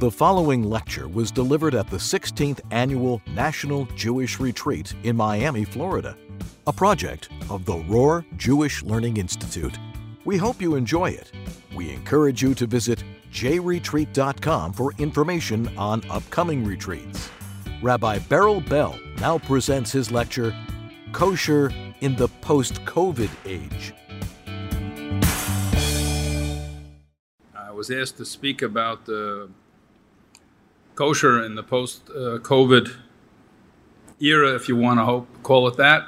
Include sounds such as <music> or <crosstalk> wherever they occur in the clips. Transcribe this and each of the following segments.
The following lecture was delivered at the 16th Annual National Jewish Retreat in Miami, Florida, a project of the Rohr Jewish Learning Institute. We hope you enjoy it. We encourage you to visit jretreat.com for information on upcoming retreats. Rabbi Beryl Bell now presents his lecture, Kosher in the Post COVID Age. I was asked to speak about the kosher in the post COVID era, if you want to hope, call it that.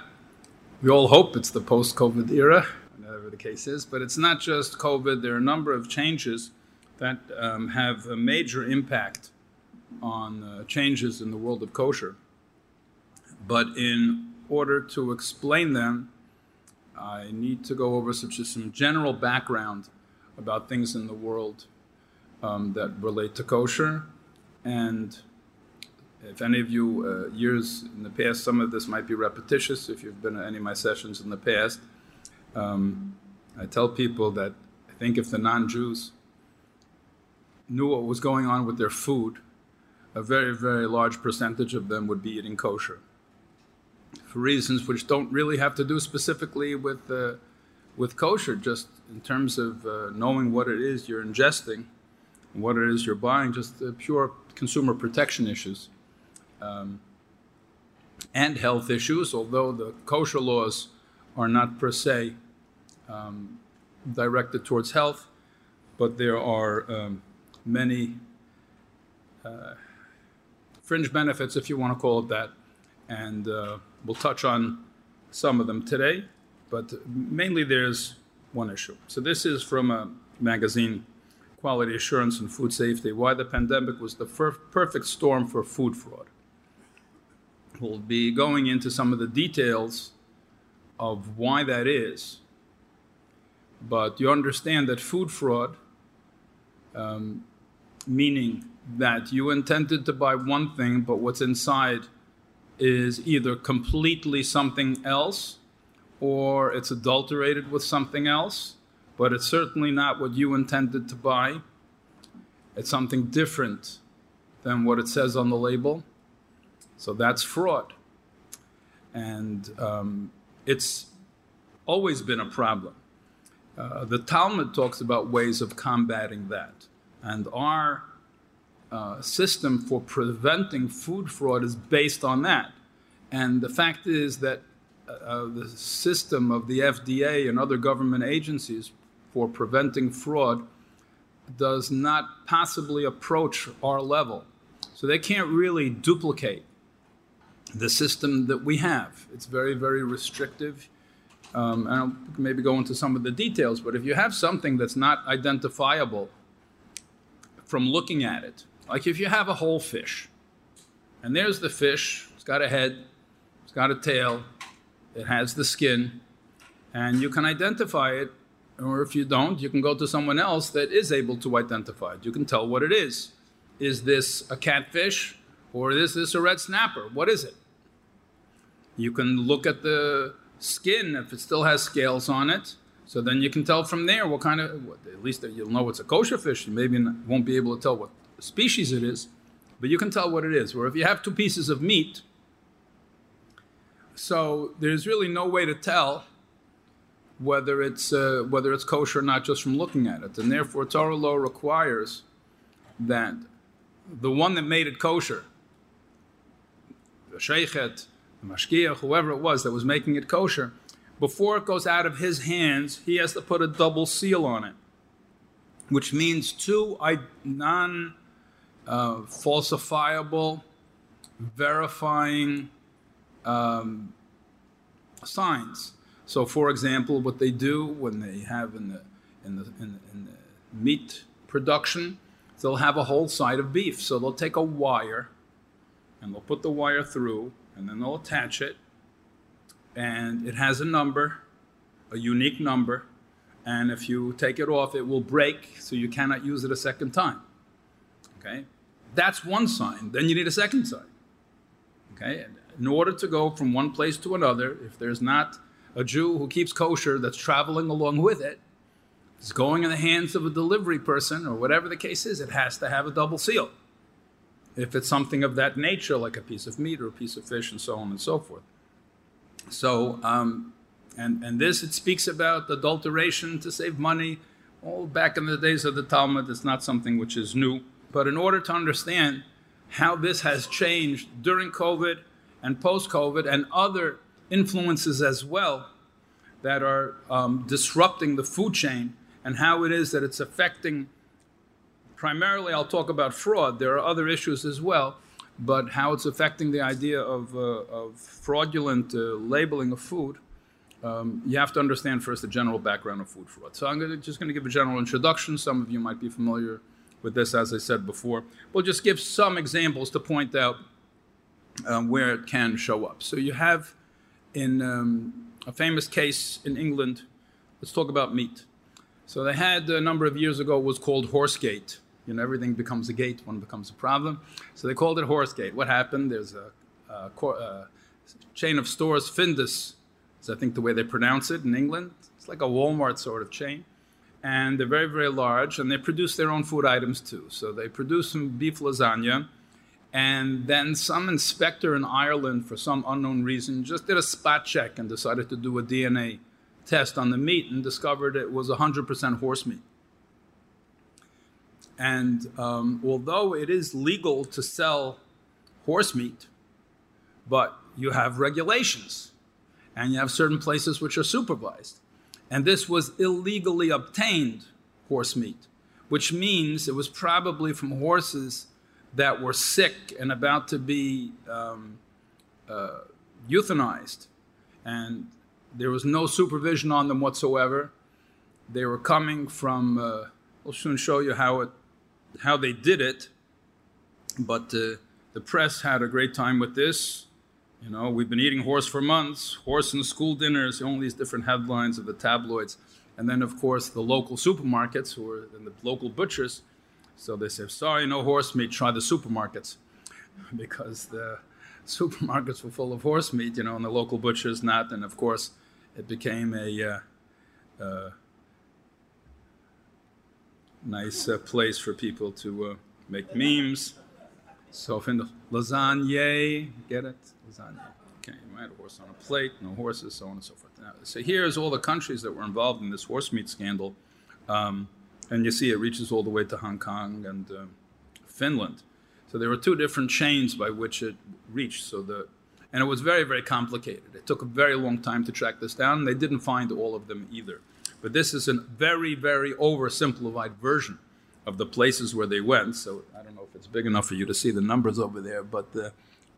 We all hope it's the post COVID era, whatever the case is, but it's not just COVID. There are a number of changes that um, have a major impact on uh, changes in the world of kosher. But in order to explain them, I need to go over such as some general background about things in the world um, that relate to kosher and if any of you, uh, years in the past, some of this might be repetitious if you've been at any of my sessions in the past. Um, I tell people that I think if the non Jews knew what was going on with their food, a very, very large percentage of them would be eating kosher. For reasons which don't really have to do specifically with, uh, with kosher, just in terms of uh, knowing what it is you're ingesting what it is you're buying, just the pure consumer protection issues um, and health issues, although the kosher laws are not per se um, directed towards health, but there are um, many uh, fringe benefits, if you want to call it that, and uh, we'll touch on some of them today, but mainly there's one issue. So this is from a magazine quality assurance and food safety, why the pandemic was the perfect storm for food fraud. We'll be going into some of the details of why that is. But you understand that food fraud, um, meaning that you intended to buy one thing, but what's inside is either completely something else or it's adulterated with something else but it's certainly not what you intended to buy. It's something different than what it says on the label. So that's fraud. And um, it's always been a problem. Uh, the Talmud talks about ways of combating that. And our uh, system for preventing food fraud is based on that. And the fact is that uh, the system of the FDA and other government agencies for preventing fraud does not possibly approach our level. So they can't really duplicate the system that we have. It's very, very restrictive. Um, and I'll maybe go into some of the details, but if you have something that's not identifiable from looking at it, like if you have a whole fish, and there's the fish, it's got a head, it's got a tail, it has the skin, and you can identify it or if you don't, you can go to someone else that is able to identify it. You can tell what it is. Is this a catfish or is this a red snapper? What is it? You can look at the skin if it still has scales on it. So then you can tell from there what kind of, at least you'll know it's a kosher fish. You maybe won't be able to tell what species it is, but you can tell what it is. Or if you have two pieces of meat, so there's really no way to tell whether it's, uh, whether it's kosher or not just from looking at it. And therefore, Torah law requires that the one that made it kosher, the shochet, the mashgiach, whoever it was that was making it kosher, before it goes out of his hands, he has to put a double seal on it, which means two non uh, falsifiable, verifying um, signs. So, for example, what they do when they have in the, in the, in the, in the meat production, they'll have a whole side of beef. So they'll take a wire and they'll put the wire through and then they'll attach it. And it has a number, a unique number. And if you take it off, it will break, so you cannot use it a second time. Okay? That's one sign. Then you need a second sign. Okay? In order to go from one place to another, if there's not a Jew who keeps kosher that's traveling along with it is going in the hands of a delivery person or whatever the case is, it has to have a double seal. if it's something of that nature, like a piece of meat or a piece of fish, and so on and so forth. So, um, and, and this, it speaks about adulteration to save money. All back in the days of the Talmud, it's not something which is new. But in order to understand how this has changed during COVID and post COVID and other influences as well that are um, disrupting the food chain, and how it is that it's affecting primarily, I'll talk about fraud. There are other issues as well, but how it's affecting the idea of, uh, of fraudulent uh, labeling of food. Um, you have to understand first the general background of food fraud. So I'm gonna, just going to give a general introduction. Some of you might be familiar with this, as I said before. We'll just give some examples to point out um, where it can show up. So you have in um, a famous case in England, let's talk about meat. So they had a number of years ago, was called Horsegate. You know, everything becomes a gate, one becomes a problem. So they called it Horsegate. What happened? There's a, a, a chain of stores, Findus, is I think the way they pronounce it in England. It's like a Walmart sort of chain. And they're very, very large, and they produce their own food items too. So they produce some beef lasagna, and then some inspector in Ireland, for some unknown reason, just did a spot check and decided to do a DNA test on the meat and discovered it was 100% horse meat. And um, although it is legal to sell horse meat, but you have regulations and you have certain places which are supervised. And this was illegally obtained horse meat, which means it was probably from horses that were sick and about to be um, uh, euthanized. And there was no supervision on them whatsoever. They were coming from, uh, we'll soon show you how it how they did it, but uh, the press had a great time with this. You know, we've been eating horse for months, horse in school dinners, all these different headlines of the tabloids. And then, of course, the local supermarkets are and the local butchers. So they say, sorry, no horse meat, try the supermarkets. <laughs> because the <laughs> supermarkets were full of horse meat, you know, and the local butchers not. And of course, it became a uh, uh, nice uh, place for people to uh, make memes. So if in the lasagne, get it? Lasagne. Okay, you might have a horse on a plate, no horses, so on and so forth. Now, so here's all the countries that were involved in this horse meat scandal. Um, and you see it reaches all the way to Hong Kong and um, Finland. So there were two different chains by which it reached. So the and it was very, very complicated. It took a very long time to track this down. They didn't find all of them either. But this is a very, very oversimplified version of the places where they went. So I don't know if it's big enough for you to see the numbers over there, but the,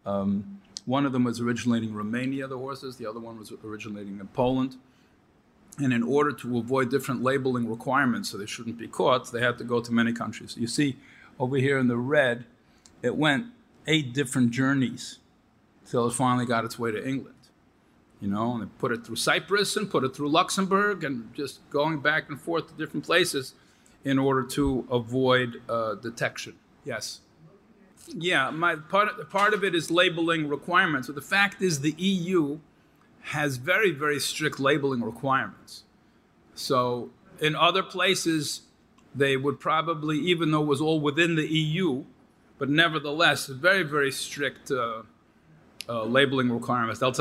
um, one of them was originating in Romania, the horses, the other one was originating in Poland. And in order to avoid different labeling requirements so they shouldn't be caught, they had to go to many countries. You see over here in the red, it went eight different journeys till it finally got its way to England you know, and they put it through Cyprus and put it through Luxembourg and just going back and forth to different places in order to avoid uh, detection. Yes. Yeah, my part part of it is labeling requirements. So the fact is, the EU has very very strict labeling requirements. So in other places, they would probably, even though it was all within the EU, but nevertheless, very very strict uh, uh, labeling requirements. They'll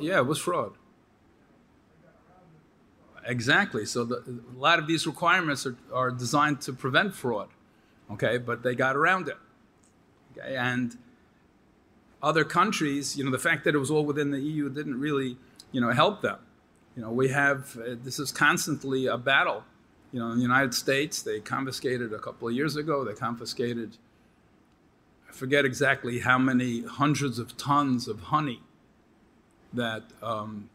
yeah, it was fraud. Exactly. So the, a lot of these requirements are, are designed to prevent fraud. Okay, but they got around it. Okay, and other countries, you know, the fact that it was all within the EU didn't really, you know, help them. You know, we have uh, this is constantly a battle. You know, in the United States, they confiscated a couple of years ago. They confiscated, I forget exactly how many hundreds of tons of honey that um,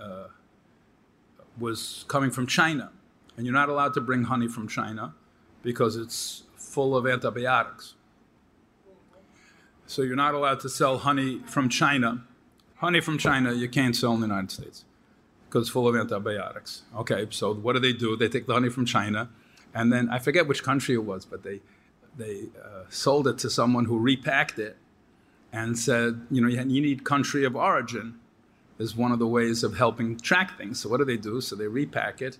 uh, was coming from China. And you're not allowed to bring honey from China because it's full of antibiotics. So you're not allowed to sell honey from China. Honey from China you can't sell in the United States because it's full of antibiotics. Okay, so what do they do? They take the honey from China, and then I forget which country it was, but they they uh, sold it to someone who repacked it and said, you know, you need country of origin is one of the ways of helping track things. So what do they do? So they repack it,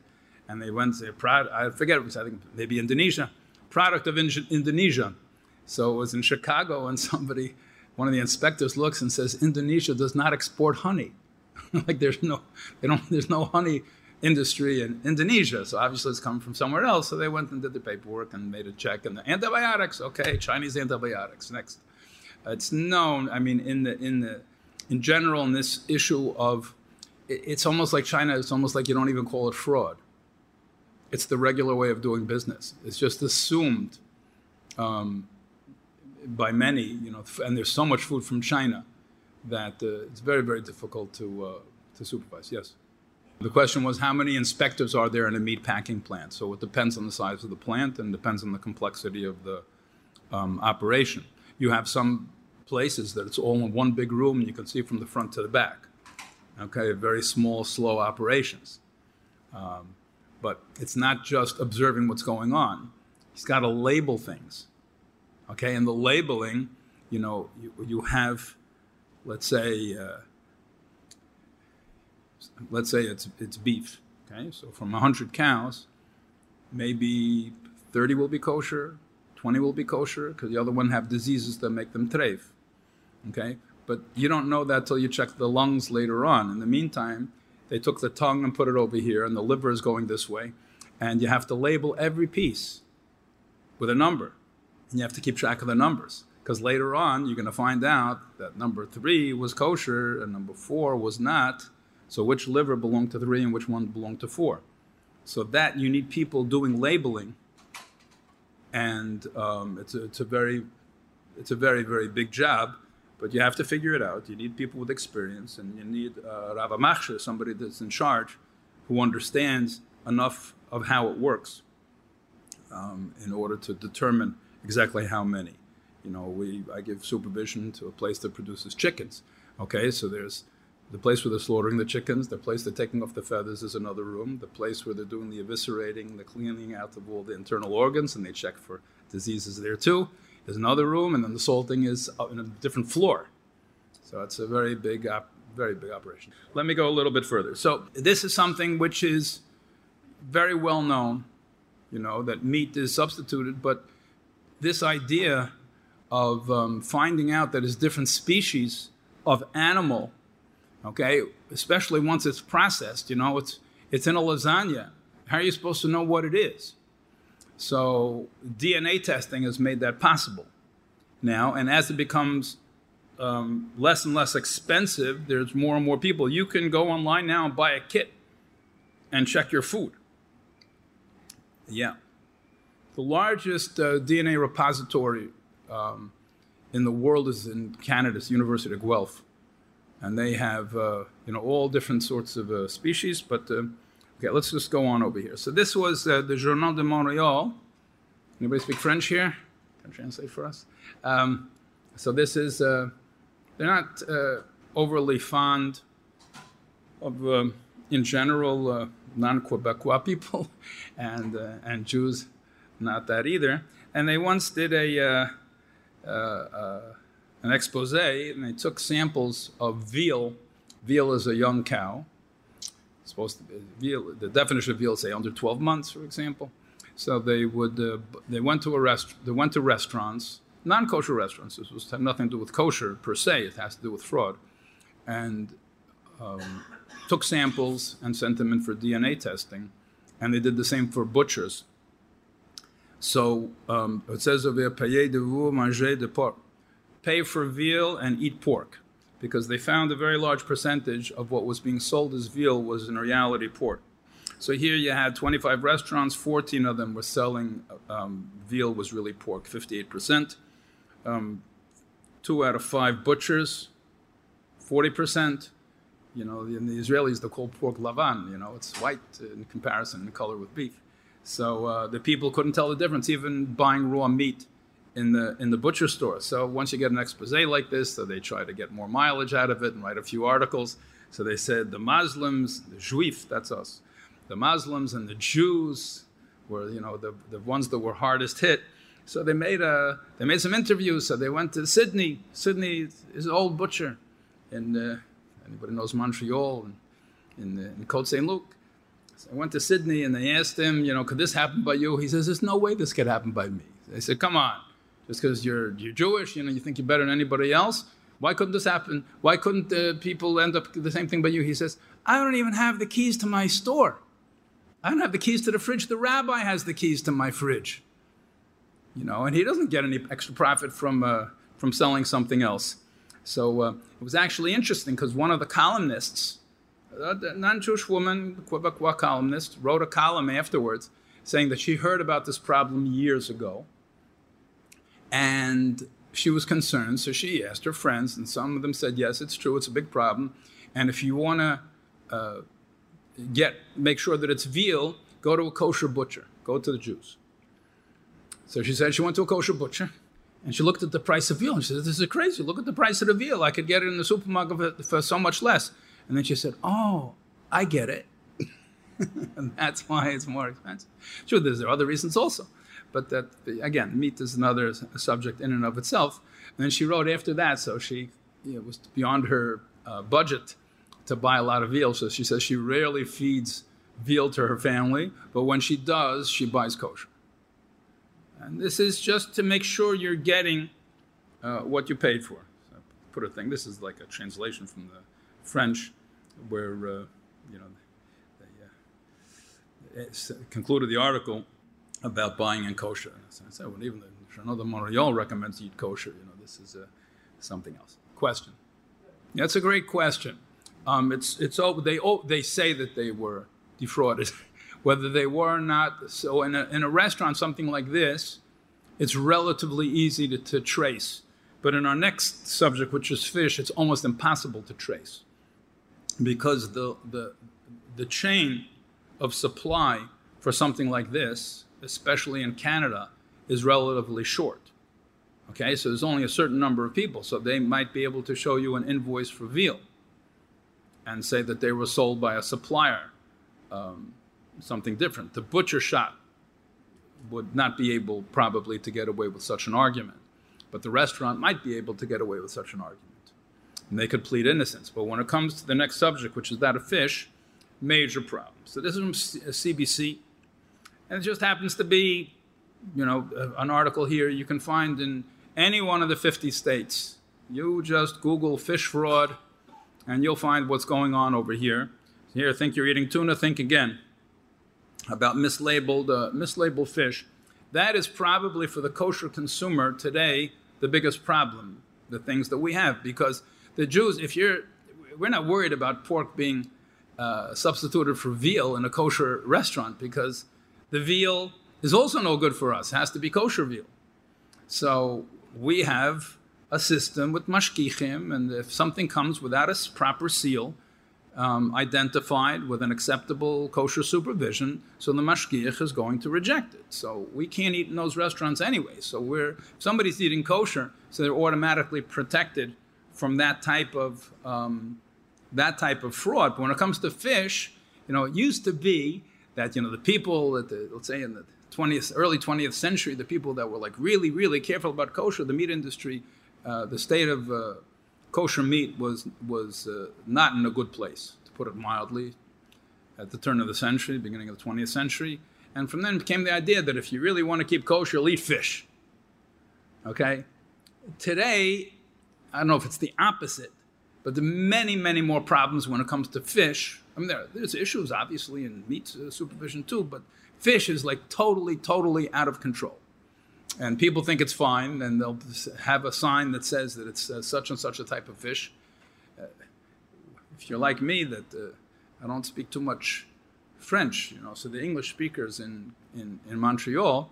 and they went. They're proud. I forget. I think maybe Indonesia, product of Indonesia. So it was in Chicago, and somebody, one of the inspectors, looks and says, Indonesia does not export honey. <laughs> like there's no, they don't, there's no honey industry in Indonesia. So obviously it's coming from somewhere else. So they went and did the paperwork and made a check. And the antibiotics, okay, Chinese antibiotics. Next, it's known. I mean, in the in the in general, in this issue of, it's almost like China. It's almost like you don't even call it fraud. It's the regular way of doing business. It's just assumed um, by many, you know, and there's so much food from China that uh, it's very, very difficult to uh, to supervise. Yes. The question was how many inspectors are there in a meat packing plant? So it depends on the size of the plant and depends on the complexity of the um, operation. You have some places that it's all in one big room and you can see from the front to the back. Okay, very small, slow operations. Um, but it's not just observing what's going on. He's got to label things. Okay, and the labeling, you know, you, you have, let's say, uh, let's say it's it's beef. Okay, so from 100 cows, maybe 30 will be kosher, 20 will be kosher, because the other one have diseases that make them treif. Okay, but you don't know that till you check the lungs later on. In the meantime, they took the tongue and put it over here, and the liver is going this way, and you have to label every piece with a number, and you have to keep track of the numbers. Because later on, you're going to find out that number three was kosher and number four was not, so which liver belonged to three and which one belonged to four? So that you need people doing labeling, and um, it's a, it's a very it's a very very big job, but you have to figure it out. You need people with experience, and you need uh, Rav somebody that's in charge, who understands enough of how it works, um, in order to determine exactly how many. You know, we I give supervision to a place that produces chickens. Okay, so there's the place where they're slaughtering the chickens, the place they're taking off the feathers is another room. The place where they're doing the eviscerating, the cleaning out of all the internal organs, and they check for diseases there too, is another room. And then the salting is uh, in a different floor. So it's a very big, op- very big operation. Let me go a little bit further. So this is something which is very well known, you know, that meat is substituted, but this idea of um, finding out that it's different species of animal okay? Especially once it's processed, you know, it's, it's in a lasagna. How are you supposed to know what it is? So DNA testing has made that possible now, and as it becomes um, less and less expensive, there's more and more people. You can go online now and buy a kit and check your food. Yeah. The largest uh, DNA repository um, in the world is in Canada's University of Guelph and they have uh, you know all different sorts of uh, species. But uh, okay, let's just go on over here. So this was uh, the Journal de Montréal. Anybody speak French here? Can translate for us. Um, so this is uh, they're not uh, overly fond of um, in general non-Quebecois people, <laughs> and and Jews not that either. And they once did a an expose, and they took samples of veal. Veal is a young cow. It's supposed to be veal. The definition of veal is say under 12 months, for example. So they would uh, they went to a rest they went to restaurants, non-kosher restaurants. This was have nothing to do with kosher per se. It has to do with fraud, and um, took samples and sent them in for DNA testing, and they did the same for butchers. So um, it says over there, "Payez de vous manger de porc." pay for veal and eat pork because they found a very large percentage of what was being sold as veal was in reality pork. So here you had 25 restaurants, 14 of them were selling um, veal was really pork, 58%. Um, two out of five butchers, 40%. You know, in the Israelis, they call pork lavan. You know, it's white in comparison in color with beef. So uh, the people couldn't tell the difference, even buying raw meat in the in the butcher store. So once you get an expose like this, so they try to get more mileage out of it and write a few articles. So they said the Muslims, the Juif, that's us, the Muslims and the Jews were you know the, the ones that were hardest hit. So they made a they made some interviews. So they went to Sydney. Sydney is an old butcher, and uh, anybody knows Montreal and in, in Côte Saint Luc. So I went to Sydney and they asked him, you know, could this happen by you? He says, there's no way this could happen by me. They said, come on, just because you're, you're Jewish, you know, you think you're better than anybody else. Why couldn't this happen? Why couldn't uh, people end up the same thing by you? He says, I don't even have the keys to my store. I don't have the keys to the fridge. The rabbi has the keys to my fridge. You know, and he doesn't get any extra profit from, uh, from selling something else. So uh, it was actually interesting because one of the columnists, a non-Jewish woman, Quebecois columnist, wrote a column afterwards saying that she heard about this problem years ago. And she was concerned, so she asked her friends, and some of them said, "Yes, it's true. It's a big problem, and if you want to uh, get make sure that it's veal, go to a kosher butcher. Go to the Jews." So she said she went to a kosher butcher, and she looked at the price of veal, and she said, "This is crazy. Look at the price of the veal. I could get it in the supermarket for, for so much less." And then she said, "Oh, I get it." and <laughs> that's why it's more expensive. Sure, there's other reasons also but that again, meat is another subject in and of itself. And then she wrote after that, so she you know, it was beyond her uh, budget to buy a lot of veal. So she says she rarely feeds veal to her family, but when she does, she buys kosher. And this is just to make sure you're getting uh, what you paid for. So put a thing. This is like a translation from the French, where uh, you know they, uh, concluded the article about buying in kosher. So I said, well, even the Journal de Montreal recommends eat kosher. You know, this is uh, something else. Question. That's a great question. Um, it's it's they oh, they say that they were defrauded, <laughs> whether they were or not. So in a, in a restaurant, something like this, it's relatively easy to, to trace. But in our next subject, which is fish, it's almost impossible to trace because the the the chain of supply for something like this especially in Canada, is relatively short. Okay, so there's only a certain number of people, so they might be able to show you an invoice for veal and say that they were sold by a supplier, um, something different. The butcher shop would not be able probably to get away with such an argument, but the restaurant might be able to get away with such an argument. And they could plead innocence. But when it comes to the next subject, which is that of fish, major problem. So this is from CBC. And it just happens to be, you know, an article here you can find in any one of the 50 states. You just Google fish fraud and you'll find what's going on over here. Here, think you're eating tuna, think again about mislabeled, uh, mislabeled fish. That is probably for the kosher consumer today the biggest problem, the things that we have. Because the Jews, if you're, we're not worried about pork being uh, substituted for veal in a kosher restaurant because the veal is also no good for us. It has to be kosher veal. So we have a system with mashgichim, and if something comes without a proper seal, um, identified with an acceptable kosher supervision, so the mashgiach is going to reject it. So we can't eat in those restaurants anyway. So we're if somebody's eating kosher, so they're automatically protected from that type of um, that type of fraud. But when it comes to fish, you know, it used to be that you know the people the, let's say in the 20th early 20th century the people that were like really really careful about kosher the meat industry uh, the state of uh, kosher meat was was uh, not in a good place to put it mildly at the turn of the century beginning of the 20th century. And from then came the idea that if you really want to keep kosher eat fish. Okay? Today i don't know if it's the opposite but the many many more problems when it comes to fish I mean, there, there's issues obviously in meat uh, supervision too, but fish is like totally, totally out of control. And people think it's fine, and they'll have a sign that says that it's uh, such and such a type of fish. Uh, if you're like me, that uh, I don't speak too much French, you know, so the English speakers in, in, in Montreal,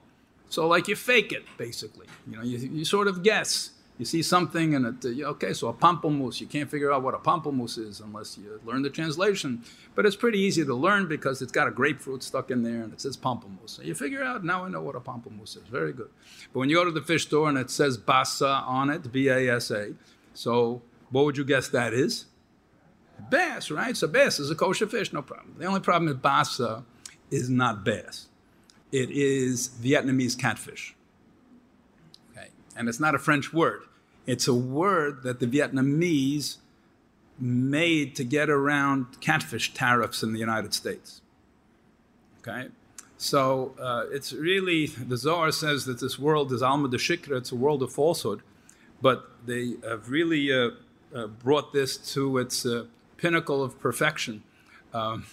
so like you fake it basically. You know, you, you sort of guess you see something and it, okay, so a pamplemousse, you can't figure out what a pamplemousse is unless you learn the translation. But it's pretty easy to learn because it's got a grapefruit stuck in there and it says pamplemousse. So you figure out, now I know what a pamplemousse is. Very good. But when you go to the fish store and it says basa on it, B A S A, so what would you guess that is? Bass, right? So bass is a kosher fish, no problem. The only problem is basa is not bass. It is Vietnamese catfish. And it's not a French word. It's a word that the Vietnamese made to get around catfish tariffs in the United States. Okay? So uh, it's really, the Zohar says that this world is Alma de Shikra, it's a world of falsehood, but they have really uh, uh, brought this to its uh, pinnacle of perfection um,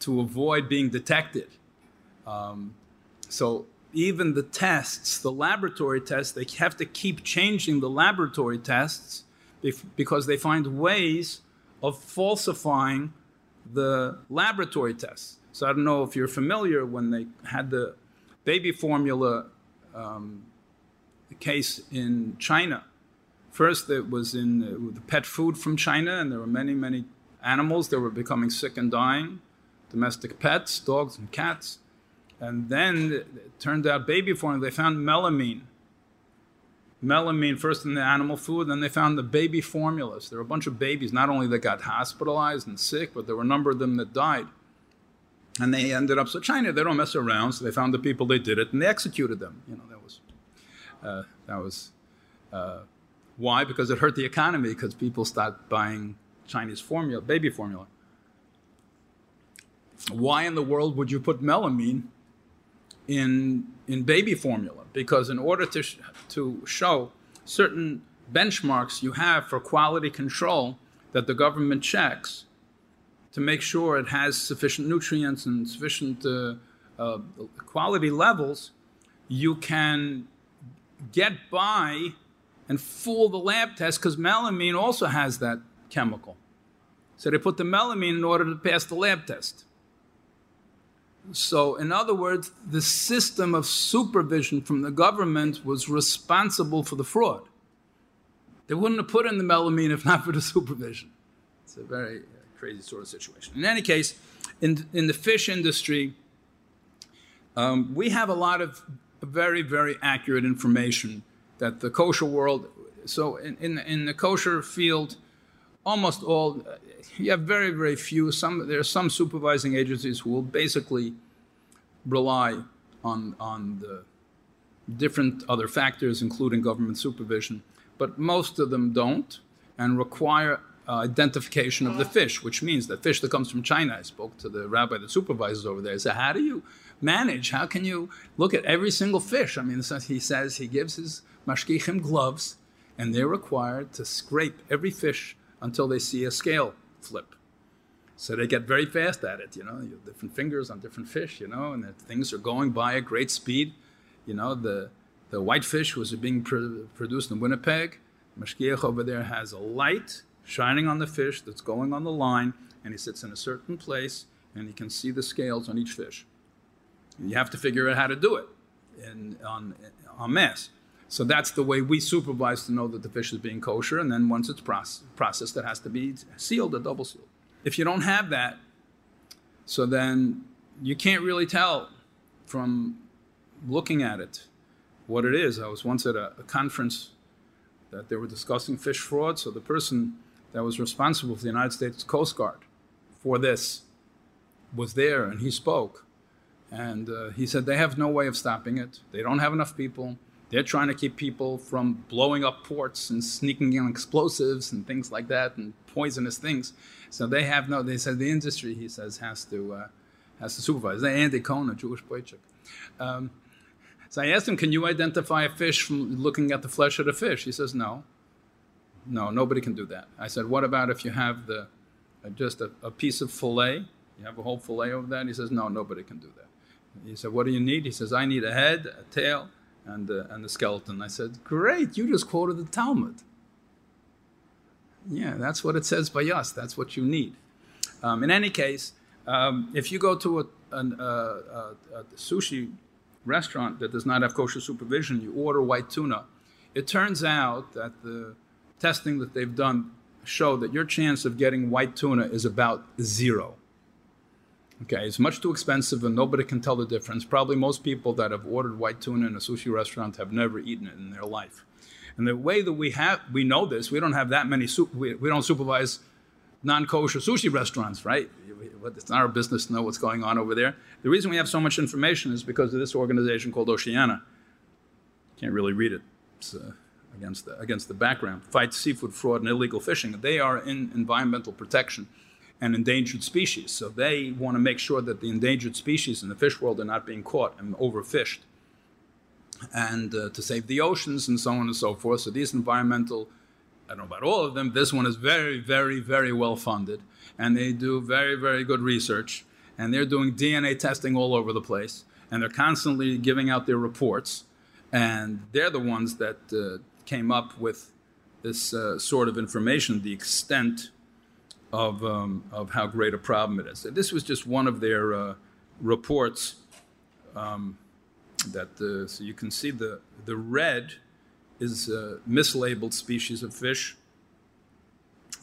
to avoid being detected. Um, so even the tests, the laboratory tests, they have to keep changing the laboratory tests because they find ways of falsifying the laboratory tests. So I don't know if you're familiar when they had the baby formula um, case in China. First, it was in the pet food from China, and there were many, many animals that were becoming sick and dying, domestic pets, dogs and cats. And then it turned out baby formula, they found melamine. Melamine first in the animal food, then they found the baby formulas. There were a bunch of babies, not only that got hospitalized and sick, but there were a number of them that died. And they ended up, so China, they don't mess around, so they found the people they did it and they executed them. You know, that was, uh, that was, uh, why? Because it hurt the economy, because people stopped buying Chinese formula, baby formula. Why in the world would you put melamine in, in baby formula? Because in order to, sh- to show certain benchmarks you have for quality control that the government checks, to make sure it has sufficient nutrients and sufficient uh, uh, quality levels, you can get by and fool the lab test because melamine also has that chemical. So they put the melamine in order to pass the lab test. So, in other words, the system of supervision from the government was responsible for the fraud. They wouldn't have put in the melamine if not for the supervision. It's a very crazy sort of situation. In any case, in, in the fish industry, um, we have a lot of very, very accurate information that the kosher world, so in, in, in the kosher field, almost all, you have very, very few, some, there are some supervising agencies who will basically rely on, on the different other factors, including government supervision, but most of them don't and require uh, identification of the fish, which means the fish that comes from China. I spoke to the rabbi that supervises over there. I said, How do you manage? How can you look at every single fish? I mean, he says he gives his mashgichim gloves, and they're required to scrape every fish until they see a scale flip. So they get very fast at it, you know, you different fingers on different fish, you know, and things are going by at great speed. You know, the, the whitefish was being pr- produced in Winnipeg. Mashgiach over there has a light shining on the fish that's going on the line, and he sits in a certain place, and he can see the scales on each fish. And you have to figure out how to do it in, on, on mass. So that's the way we supervise to know that the fish is being kosher, and then once it's process, processed, it has to be sealed, a double seal. If you don't have that, so then you can't really tell from looking at it what it is. I was once at a, a conference that they were discussing fish fraud, so the person that was responsible for the United States Coast Guard for this was there and he spoke. And uh, he said they have no way of stopping it. They don't have enough people. They're trying to keep people from blowing up ports and sneaking in explosives and things like that and poisonous things. So they have no. They said the industry, he says, has to uh, has to supervise. They Andy Cohen, a Jewish boychuk. Um, so I asked him, "Can you identify a fish from looking at the flesh of the fish?" He says, "No." No, nobody can do that. I said, what about if you have the uh, just a, a, piece of fillet? You have a whole fillet of that? He says, no, nobody can do that. He said, what do you need? He says, I need a head, a tail, and, uh, and the skeleton. I said, great, you just quoted the Talmud. Yeah, that's what it says by us. That's what you need. Um, in any case, um, if you go to a, an, uh, a sushi restaurant that does not have kosher supervision, you order white tuna. It turns out that the testing that they've done show that your chance of getting white tuna is about zero. Okay, it's much too expensive and nobody can tell the difference. Probably most people that have ordered white tuna in a sushi restaurant have never eaten it in their life. And the way that we have, we know this, we don't have that many, we, we don't supervise non-kosher sushi restaurants, right? It's not our business to know what's going on over there. The reason we have so much information is because of this organization called Oceana. Can't really read it. It's, uh, against the, against the background, fight seafood fraud and illegal fishing. They are in environmental protection. And endangered species. So they want to make sure that the endangered species in the fish world are not being caught and overfished, and uh, to save the oceans and so on and so forth. So these environmental, I don't know about all of them, this one is very, very, very well funded, and they do very, very good research, and they're doing DNA testing all over the place, and they're constantly giving out their reports, and they're the ones that uh, came up with this uh, sort of information, the extent of, um, of how great a problem it is. This was just one of their uh, reports um, that, uh, so you can see the, the red is uh, mislabeled species of fish,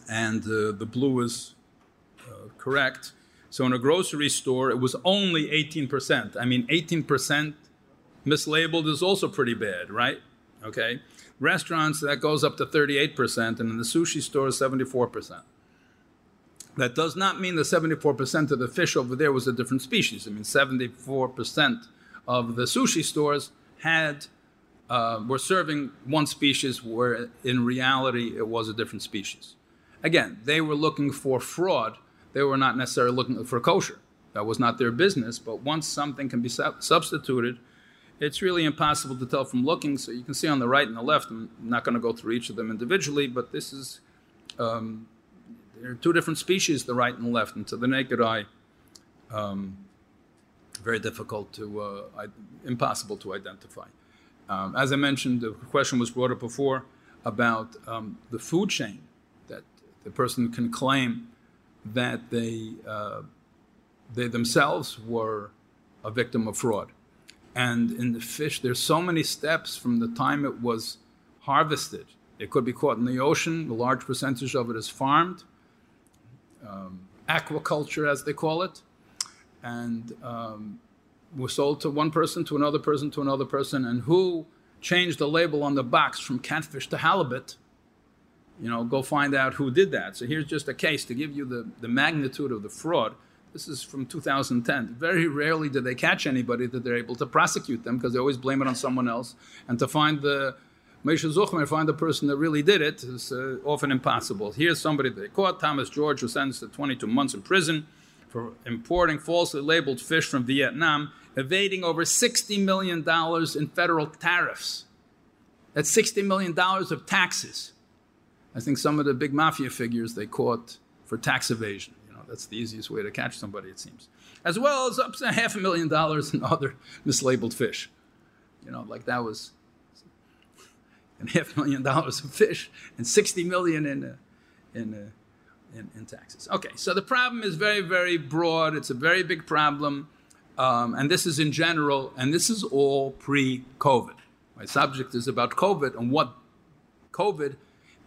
and uh, the blue is uh, correct. So in a grocery store, it was only 18%. I mean, 18% mislabeled is also pretty bad, right? Okay. Restaurants, that goes up to 38%, and in the sushi store, 74%. That does not mean the 74% of the fish over there was a different species. I mean, 74% of the sushi stores had uh, were serving one species, where in reality it was a different species. Again, they were looking for fraud. They were not necessarily looking for kosher. That was not their business. But once something can be sub- substituted, it's really impossible to tell from looking. So you can see on the right and the left. I'm not going to go through each of them individually, but this is um, there are two different species, the right and the left, and to the naked eye, um, very difficult to, uh, impossible to identify. Um, as I mentioned, the question was brought up before about um, the food chain that the person can claim that they uh, they themselves were a victim of fraud. And in the fish, there's so many steps from the time it was harvested. It could be caught in the ocean. A large percentage of it is farmed um, aquaculture, as they call it, and um, was sold to one person, to another person, to another person, and who changed the label on the box from catfish to halibut. You know, go find out who did that. So here's just a case to give you the, the magnitude of the fraud. This is from 2010. Very rarely do they catch anybody that they're able to prosecute them because they always blame it on someone else. And to find the Moshe Zuchmer, find the person that really did it, is uh, often impossible. Here's somebody they caught, Thomas George, was sentenced to 22 months in prison for importing falsely labeled fish from Vietnam, evading over $60 million in federal tariffs. That's $60 million of taxes. I think some of the big mafia figures they caught for tax evasion. You know, that's the easiest way to catch somebody, it seems. As well as up to half a million dollars in other mislabeled fish. You know, like that was and half a million dollars of fish and 60 million in, uh, in, uh, in, in, taxes. Okay, so the problem is very, very broad. It's a very big problem. Um, and this is in general, and this is all pre COVID. My subject is about COVID and what COVID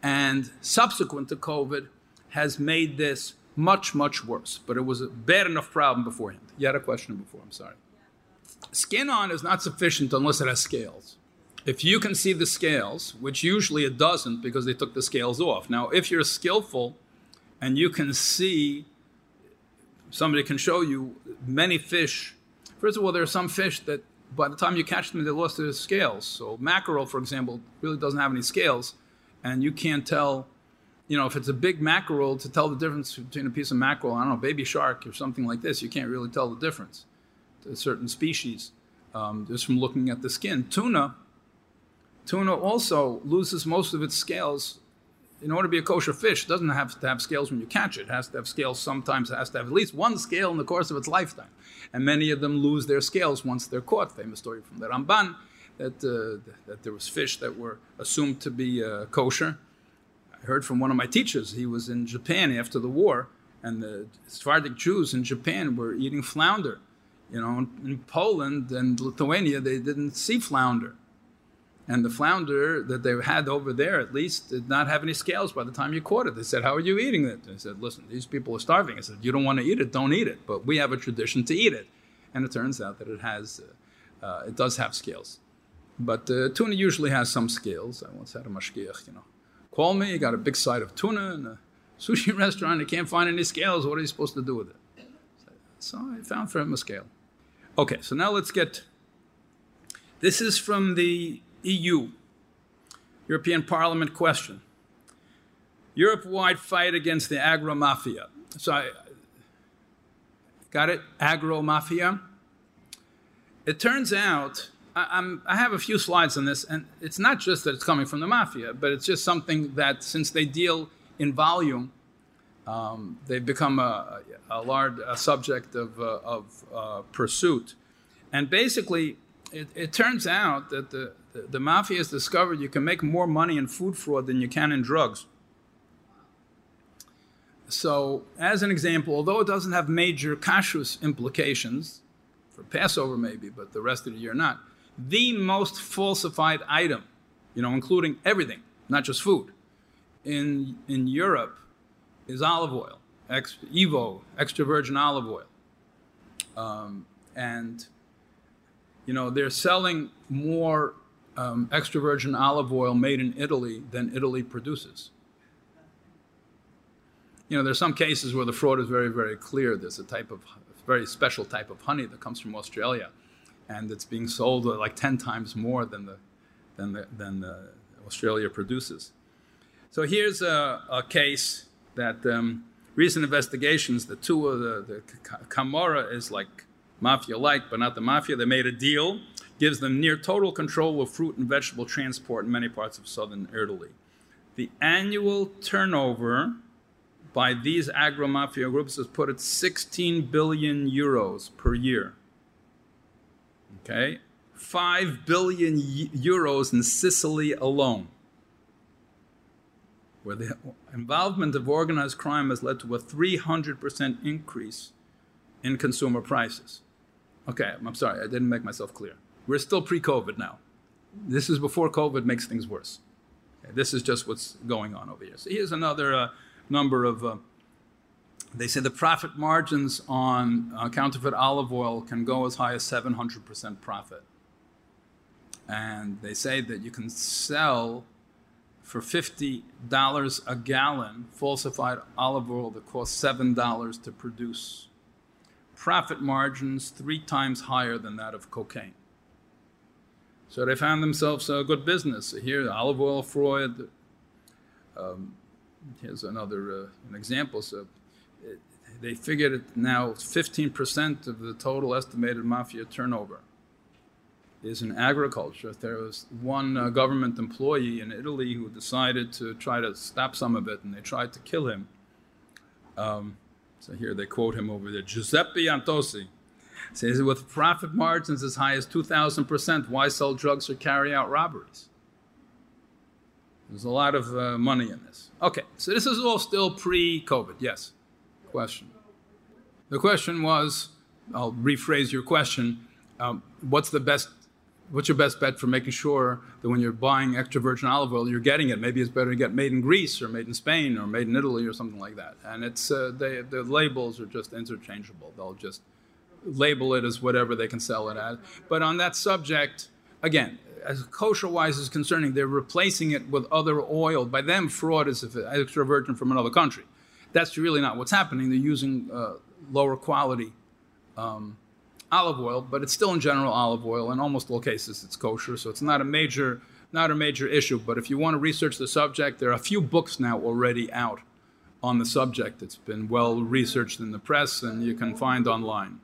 and subsequent to COVID has made this much, much worse. But it was a bad enough problem beforehand. You had a question before, I'm sorry. Skin on is not sufficient unless it has scales if you can see the scales, which usually it doesn't because they took the scales off. Now, if you're skillful and you can see, somebody can show you many fish. First of all, there are some fish that by the time you catch them, they lost their scales. So mackerel, for example, really doesn't have any scales, and you can't tell. You know, if it's a big mackerel, to tell the difference between a piece of mackerel, I don't know, baby shark or something like this, you can't really tell the difference to certain species um, just from looking at the skin. Tuna, Tuna also loses most of its scales. In order to be a kosher fish, it doesn't have to have scales when you catch it. It has to have scales sometimes, it has to have at least one scale in the course of its lifetime. And many of them lose their scales once they're caught. Famous story from the Ramban that, uh, that there was fish that were assumed to be uh, kosher. I heard from one of my teachers, he was in Japan after the war, and the Sephardic Jews in Japan were eating flounder. You know, in Poland and Lithuania, they didn't see flounder. And the flounder that they had over there, at least, did not have any scales by the time you caught it. They said, How are you eating it? I said, Listen, these people are starving. I said, You don't want to eat it, don't eat it. But we have a tradition to eat it. And it turns out that it has, uh, uh, it does have scales. But uh, tuna usually has some scales. I once had a mashgiach, you know, call me, you got a big side of tuna in a sushi <laughs> restaurant, you can't find any scales. What are you supposed to do with it? So I found for him a scale. Okay, so now let's get. This is from the EU, European Parliament question. Europe wide fight against the agro mafia. so I got it, agro mafia. It turns out I, I have a few slides on this, and it's not just that it's coming from the mafia, but it's just something that since they deal in volume, um, they've become a, a large a subject of, uh, of uh, pursuit. And basically, it, it, turns out that the, the, the mafia has discovered you can make more money in food fraud than you can in drugs. So, as an example, although it doesn't have major kashrus implications, for Passover maybe, but the rest of the year not, the most falsified item, you know, including everything, not just food, in, in Europe is olive oil, ex, Evo, extra virgin olive oil. Um, and, you know, they're selling more um, extra virgin olive oil made in Italy than Italy produces. You know, there's some cases where the fraud is very, very clear. There's a type of very special type of honey that comes from Australia and it's being sold like 10 times more than the than the, than the Australia produces. So here's a, a case that um, recent investigations, the two of the, the Camorra is like mafia-like, but not the mafia. They made a deal, gives them near total control of fruit and vegetable transport in many parts of southern Italy. The annual turnover by these agro-mafia groups is put at 16 billion euros per year. Okay? 5 billion euros in Sicily alone, where the involvement of organized crime has led to a 300% increase in consumer prices. Okay, I'm sorry, I didn't make myself clear. We're still pre COVID now. This is before COVID makes things worse. Okay, this is just what's going on over here. So here's another uh, number of uh, they say the profit margins on uh, counterfeit olive oil can go as high as 700% profit. And they say that you can sell for $50 a gallon falsified olive oil that costs $7 to produce. Profit margins three times higher than that of cocaine. So they found themselves a good business. Here, olive oil fraud. Um, here's another uh, an example. So they figured it now 15% of the total estimated mafia turnover is in agriculture. There was one uh, government employee in Italy who decided to try to stop some of it, and they tried to kill him. Um, so here they quote him over there Giuseppe Antoci says, with profit margins as high as 2,000%, why sell drugs or carry out robberies? There's a lot of uh, money in this. Okay, so this is all still pre COVID, yes question. The question was, I'll rephrase your question. Um, what's the best? What's your best bet for making sure that when you're buying extra virgin olive oil, you're getting it? Maybe it's better to get made in Greece or made in Spain or made in Italy or something like that. And it's uh, they, the labels are just interchangeable. They'll just label it as whatever they can sell it at. But on that subject, again, as kosher-wise is concerning, they're replacing it with other oil. By them, fraud is extra virgin from another country. That's really not what's happening. They're using uh, lower quality um, olive oil, but it's still in general olive oil. In almost all cases, it's kosher, so it's not a major not a major issue. But if you want to research the subject, there are a few books now already out on the subject. It's been well researched in the press, and you can find online.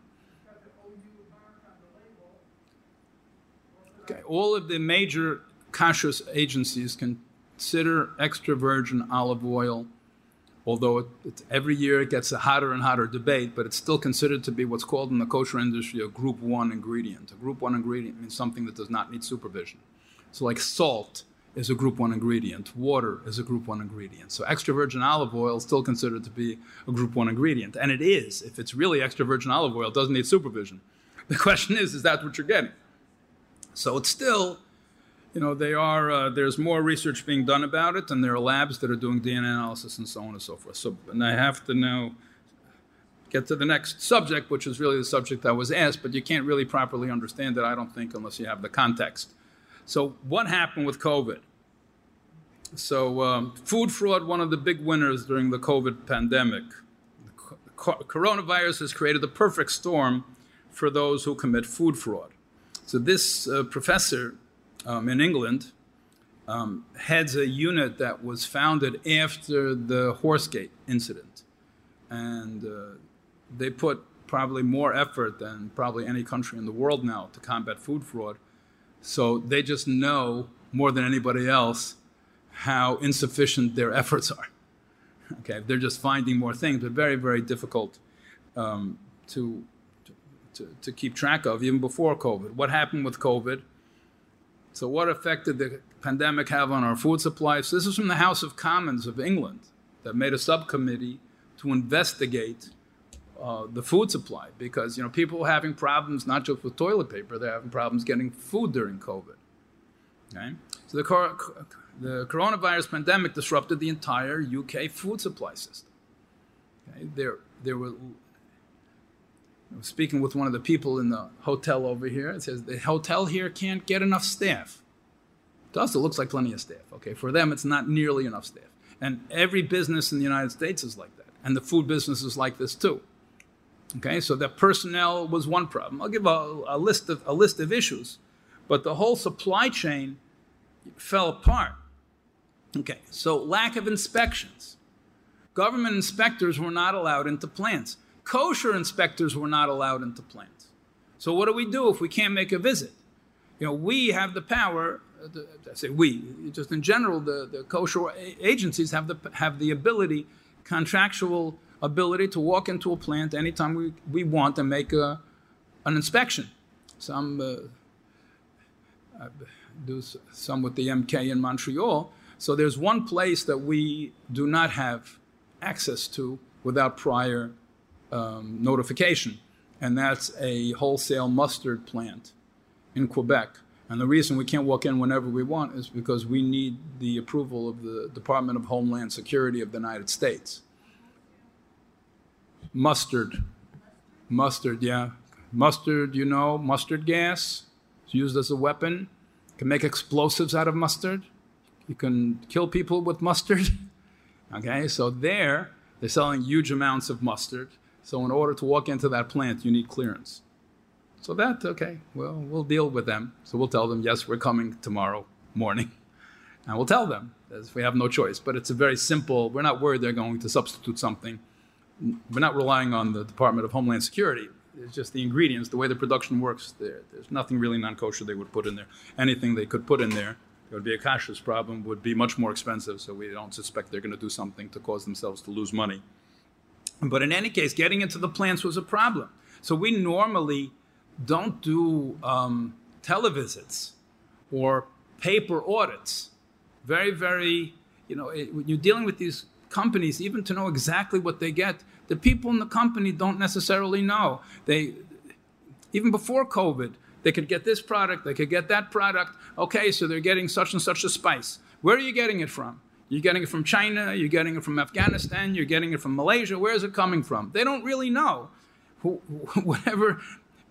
All of the major kashrus agencies consider extra virgin olive oil although it, every year it gets a hotter and hotter debate, but it's still considered to be what's called in the kosher industry a group one ingredient. A group one ingredient means something that does not need supervision. So, like salt is a group one ingredient, water is a group one ingredient. So, extra virgin olive oil is still considered to be a group one ingredient. And it is. If it's really extra virgin olive oil, it doesn't need supervision. The question is, is that what you're getting? So, it's still you know, they are, uh, there's more research being done about it, and there are labs that are doing DNA analysis and so on and so forth. So, and I have to now get to the next subject, which is really the subject that was asked, but you can't really properly understand it, I don't think, unless you have the context. So, what happened with COVID? So, um, food fraud, one of the big winners during the COVID pandemic. The coronavirus has created the perfect storm for those who commit food fraud. So, this uh, professor um, in England um, heads a unit that was founded after the Horsegate incident, and uh, they put probably more effort than probably any country in the world now to combat food fraud. So they just know more than anybody else how insufficient their efforts are. Okay, they're just finding more things, but very, very difficult um, to, to, to keep track of even before COVID. What happened with COVID? So, what effect did the pandemic have on our food supplies? This is from the House of Commons of England that made a subcommittee to investigate uh, the food supply because you know people were having problems not just with toilet paper; they're having problems getting food during COVID. Okay, so the, cor- the coronavirus pandemic disrupted the entire UK food supply system. Okay, there, there were. Speaking with one of the people in the hotel over here. It says the hotel here can't get enough staff. To us, it looks like plenty of staff. Okay, for them, it's not nearly enough staff. And every business in the United States is like that, and the food business is like this too. Okay, so the personnel was one problem. I'll give a, a, list of a list of issues, but the whole supply chain fell apart. Okay, so lack of inspections. Government inspectors were not allowed into plants. Kosher inspectors were not allowed into plants. So what do we do if we can't make a visit? You know, we have the power. I say we, just in general, the, the kosher agencies have the have the ability, contractual ability to walk into a plant anytime we, we want and make a, an inspection. Some uh, do some with the MK in Montreal. So there's one place that we do not have access to without prior um, notification, and that's a wholesale mustard plant in Quebec. And the reason we can't walk in whenever we want is because we need the approval of the Department of Homeland Security of the United States. Mustard. Mustard, yeah. Mustard, you know, mustard gas. It's used as a weapon. You can make explosives out of mustard. You can kill people with mustard. <laughs> okay, so there, they're selling huge amounts of mustard. So in order to walk into that plant, you need clearance. So that, okay, well, we'll deal with them. So we'll tell them, yes, we're coming tomorrow morning. <laughs> And we'll tell them, as we have no choice. But it's a very simple, we're not worried they're going to substitute something we're not relying on the Department of Homeland Security. It's just the ingredients, the way the production works. There, there's nothing really non-kosher they would put in there. Anything they could put in there, it would be a kashrus problem, would be much more expensive. So we don't suspect they're going to do something to cause themselves to lose money. But in any case, getting into the plants was a problem. So we normally don't do um, televisits or paper audits. Very, very, you know, it, when you're dealing with these companies, even to know exactly what they get, the people in the company don't necessarily know. They, even before COVID, they could get this product, they could get that product. Okay, so they're getting such and such a spice. Where are you getting it from? You're getting it from China, you're getting it from Afghanistan, you're getting it from Malaysia. Where is it coming from? They don't really know. <laughs> whatever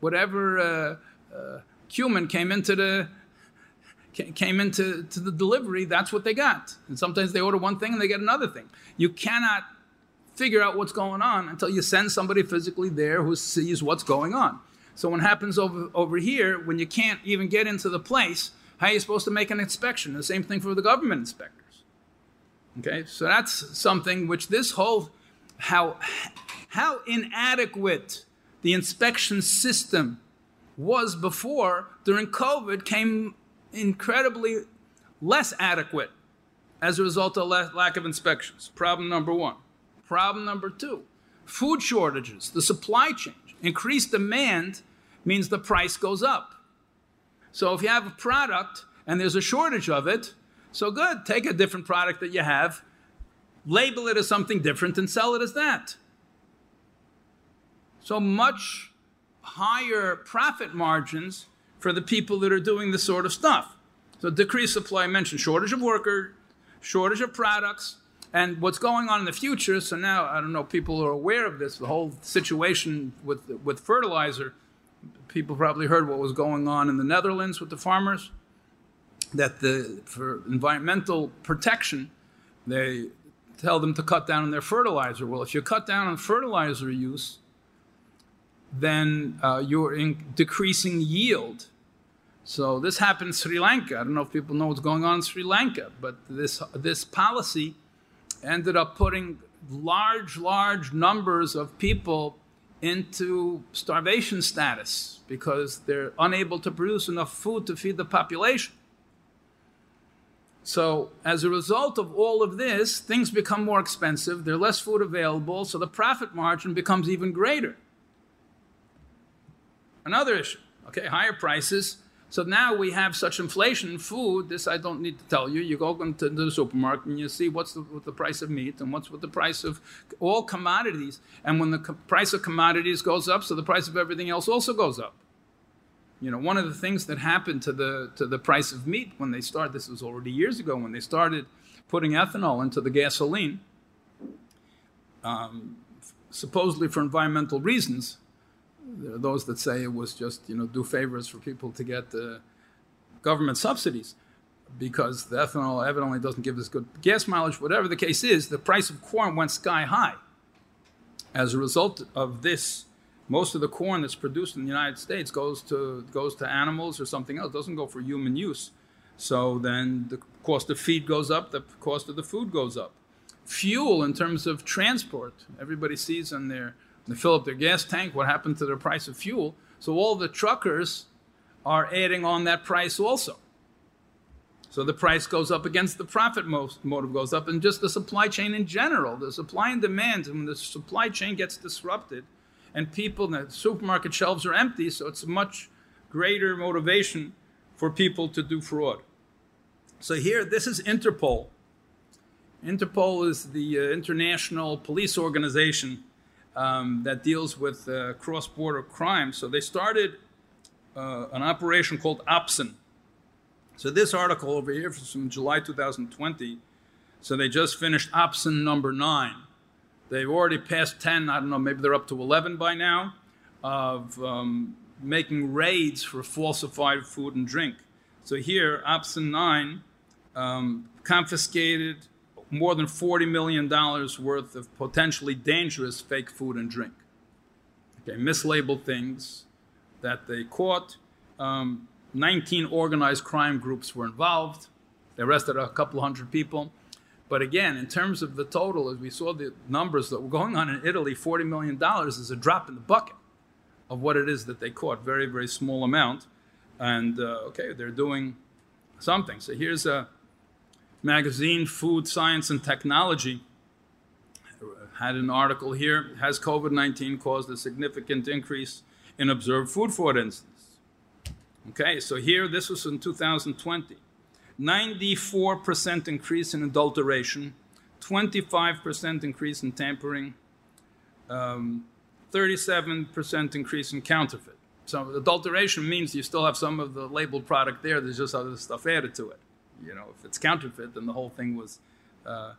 whatever uh, uh, cumin came into the came into to the delivery, that's what they got. And sometimes they order one thing and they get another thing. You cannot figure out what's going on until you send somebody physically there who sees what's going on. So what happens over, over here, when you can't even get into the place, how are you supposed to make an inspection? The same thing for the government inspectors. Okay, so that's something which this whole how how inadequate the inspection system was before during COVID came incredibly less adequate as a result of lack of inspections. Problem number one. Problem number two food shortages, the supply chain. Increased demand means the price goes up. So if you have a product and there's a shortage of it, so good, take a different product that you have, label it as something different, and sell it as that. So much higher profit margins for the people that are doing this sort of stuff. So decreased supply, I mentioned shortage of workers, shortage of products, and what's going on in the future. So now I don't know, people are aware of this. The whole situation with with fertilizer. People probably heard what was going on in the Netherlands with the farmers. That the for environmental protection, they tell them to cut down on their fertilizer. Well, if you cut down on fertilizer use, then uh, you're in decreasing yield so this happened in Sri Lanka. I don't know if people know what's going on in Sri Lanka, but this this policy ended up putting large, large numbers of people into starvation status because they're unable to produce enough food to feed the population. So, as a result of all of this, things become more expensive, there's less food available, so the profit margin becomes even greater. Another issue, okay, higher prices. So now we have such inflation in food. This I don't need to tell you. You go into the supermarket and you see what's the, what the price of meat and what's what the price of all commodities. And when the co- price of commodities goes up, so the price of everything else also goes up. You know, one of the things that happened to the to the price of meat when they started, this was already years ago, when they started putting ethanol into the gasoline, um, supposedly for environmental reasons. There are those that say it was just you know do favors for people to get uh, government subsidies because the ethanol evidently doesn't give us good gas mileage. Whatever the case is, the price of corn went sky high. As a result of this most of the corn that's produced in the United States goes to goes to animals or something else. It doesn't go for human use. So then the cost of feed goes up, the cost of the food goes up. Fuel in terms of transport, everybody sees in their they fill up their gas tank what happened to the price of fuel. So all the truckers are adding on that price also. So the price goes up against the profit motive goes up, and just the supply chain in general, the supply and demand, and when the supply chain gets disrupted, and people, the supermarket shelves are empty, so it's a much greater motivation for people to do fraud. So here, this is Interpol. Interpol is the uh, international police organization um, that deals with uh, cross border crime. So they started uh, an operation called OPSON. So this article over here from July 2020. So they just finished OPSON number nine. They've already passed 10, I don't know, maybe they're up to 11 by now, of um, making raids for falsified food and drink. So here, OPSON 9 um, confiscated more than $40 million worth of potentially dangerous fake food and drink. Okay, mislabeled things that they caught. Um, 19 organized crime groups were involved. They arrested a couple hundred people. But again, in terms of the total, as we saw the numbers that were going on in Italy, $40 million is a drop in the bucket of what it is that they caught. Very, very small amount. And uh, okay, they're doing something. So here's a magazine, Food, Science, and Technology. Had an article here. Has COVID 19 caused a significant increase in observed food fraud incidents? Okay, so here, this was in 2020. 94% increase in adulteration, 25% increase in tampering, um, 37% increase in counterfeit. So adulteration means you still have some of the labeled product there. There's just other stuff added to it. You know, if it's counterfeit, then the whole thing was uh,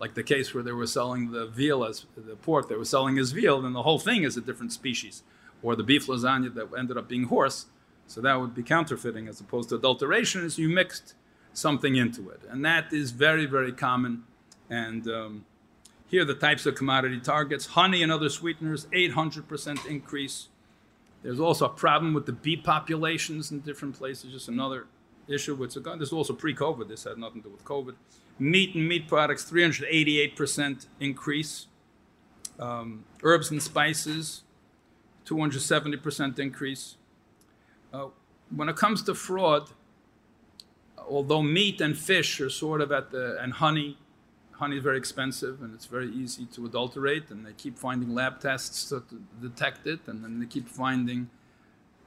like the case where they were selling the veal as the pork they were selling as veal, then the whole thing is a different species. Or the beef lasagna that ended up being horse so that would be counterfeiting as opposed to adulteration is you mixed something into it. And that is very, very common. And um, here are the types of commodity targets. Honey and other sweeteners, 800% increase. There's also a problem with the bee populations in different places, just another issue. With, this is also pre-COVID. This had nothing to do with COVID. Meat and meat products, 388% increase. Um, herbs and spices, 270% increase. Uh, when it comes to fraud, although meat and fish are sort of at the, and honey, honey is very expensive and it's very easy to adulterate, and they keep finding lab tests to, to detect it, and then they keep finding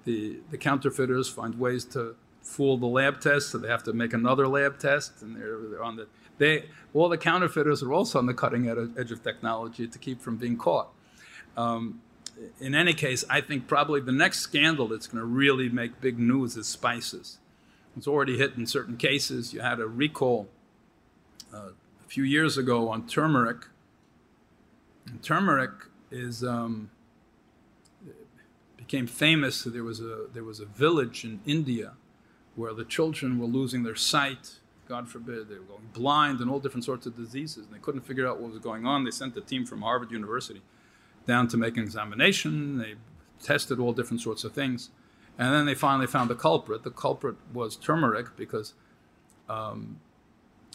the, the counterfeiters find ways to fool the lab test, so they have to make another lab test, and they're, they're on the they all the counterfeiters are also on the cutting edge of technology to keep from being caught. Um, in any case, I think probably the next scandal that's going to really make big news is spices. It's already hit in certain cases. You had a recall uh, a few years ago on turmeric. And turmeric is um, became famous. There was a there was a village in India where the children were losing their sight. God forbid, they were going blind and all different sorts of diseases, and they couldn't figure out what was going on. They sent a team from Harvard University down to make an examination. They tested all different sorts of things. And then they finally found the culprit. The culprit was turmeric because um,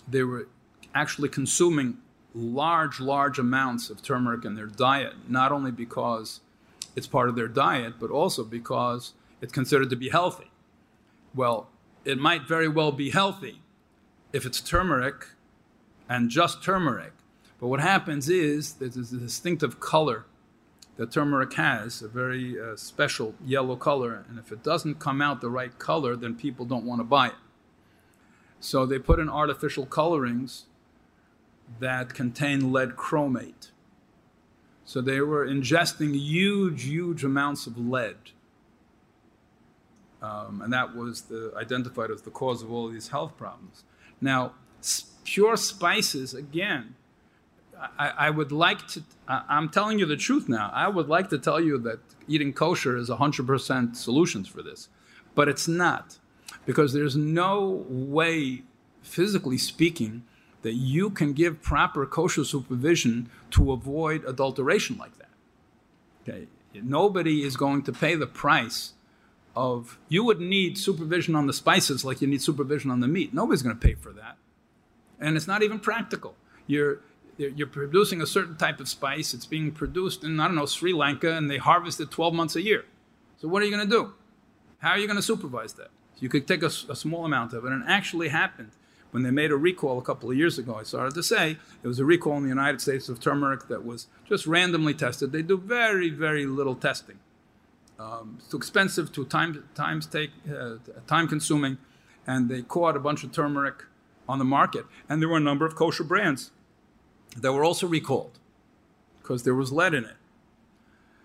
they were actually consuming large, large amounts of turmeric in their diet, not only because it's part of their diet, but also because it's considered to be healthy. Well, it might very well be healthy if it's turmeric and just turmeric. But what happens is there's a distinctive color that turmeric has, a very uh, special yellow color, and if it doesn't come out the right color, then people don't want to buy it. So they put in artificial colorings that contain lead chromate. So they were ingesting huge, huge amounts of lead. Um, and that was the, identified as the cause of all these health problems. Now, pure spices, again, I, I would like to, I, I'm telling you the truth now. I would like to tell you that eating kosher is 100% solutions for this, but it's not because there's no way, physically speaking, that you can give proper kosher supervision to avoid adulteration like that. Okay, nobody is going to pay the price of you would need supervision on the spices like you need supervision on the meat. Nobody's going to pay for that, and it's not even practical. You're you're producing a certain type of spice. It's being produced in I don't know Sri Lanka, and they harvest it 12 months a year. So what are you going to do? How are you going to supervise that? You could take a, a small amount of it, and it actually happened when they made a recall a couple of years ago. I started to say it was a recall in the United States of turmeric that was just randomly tested. They do very, very little testing. Um, it's too expensive, too time, times take, uh, time consuming, and they caught a bunch of turmeric on the market. And there were a number of kosher brands that were also recalled because there was lead in it.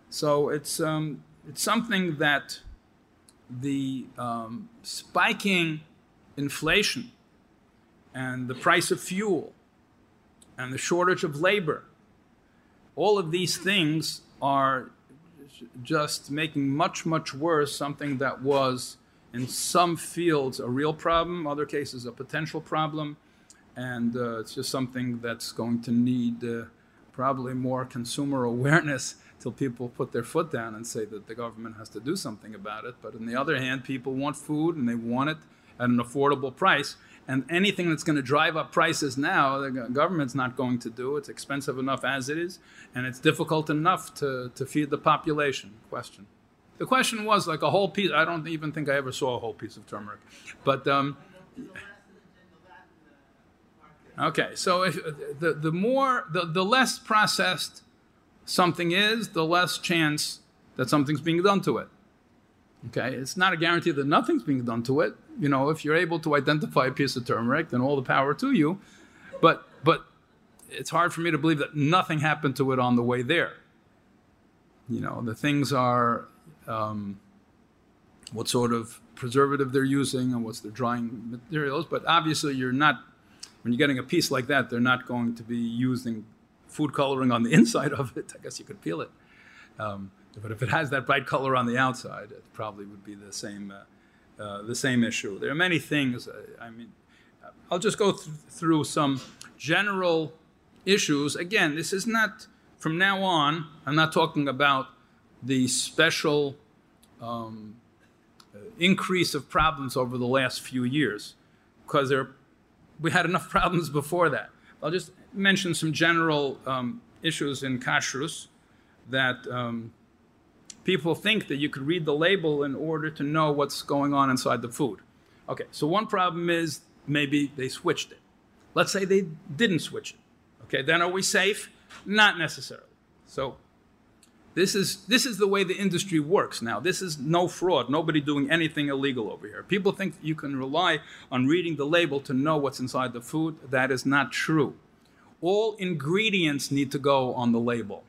So it's, um, it's something that the um, spiking inflation and the price of fuel and the shortage of labor, all of these things are just making much, much worse something that was in some fields a real problem, other cases a potential problem, and uh, it's just something that's going to need uh, probably more consumer <laughs> awareness till people put their foot down and say that the government has to do something about it. But on the other hand, people want food and they want it at an affordable price. And anything that's going to drive up prices now, the government's not going to do. It's expensive enough as it is, and it's difficult enough to, to feed the population. Question. The question was like a whole piece. I don't even think I ever saw a whole piece of turmeric. But. Um, Okay, so if, the, the more, the, the less processed something is, the less chance that something's being done to it. Okay, it's not a guarantee that nothing's being done to it. You know, if you're able to identify a piece of turmeric, then all the power to you. But, but it's hard for me to believe that nothing happened to it on the way there. You know, the things are um, what sort of preservative they're using and what's their drying materials. But obviously, you're not when you're getting a piece like that, they're not going to be using food coloring on the <laughs> inside of it. I guess you could peel it. Um, but if it has that bright color on the outside, it probably would be the same, uh, uh, the same issue. There are many things. Uh, I mean, I'll just go th- through some general issues. Again, this is not, from now on, I'm not talking about the special um, uh, increase of problems over the last few years, because there are we had enough problems before that. I'll just mention some general um, issues in kashrus that um, people think that you could read the label in order to know what's going on inside the food. Okay, so one problem is maybe they switched it. Let's say they didn't switch it. Okay, then are we safe? Not necessarily. So this is, this is the way the industry works now. This is no fraud, nobody doing anything illegal over here. People think you can rely on reading the label to know what's inside the food. That is not true. All ingredients need to go on the label.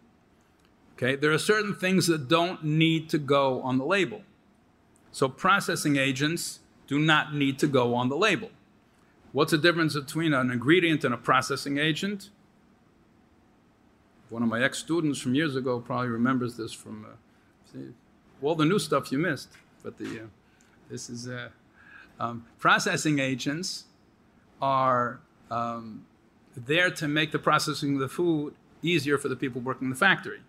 Okay, there are certain things that don't need to go on the label. So processing agents do not need to go on the label. What's the difference between an ingredient and a processing agent? One of my ex-students from years ago probably remembers this from uh, all the new stuff you missed. But the uh, this is uh, um, processing agents are um, there to make the processing of the food easier for the people working in the factory.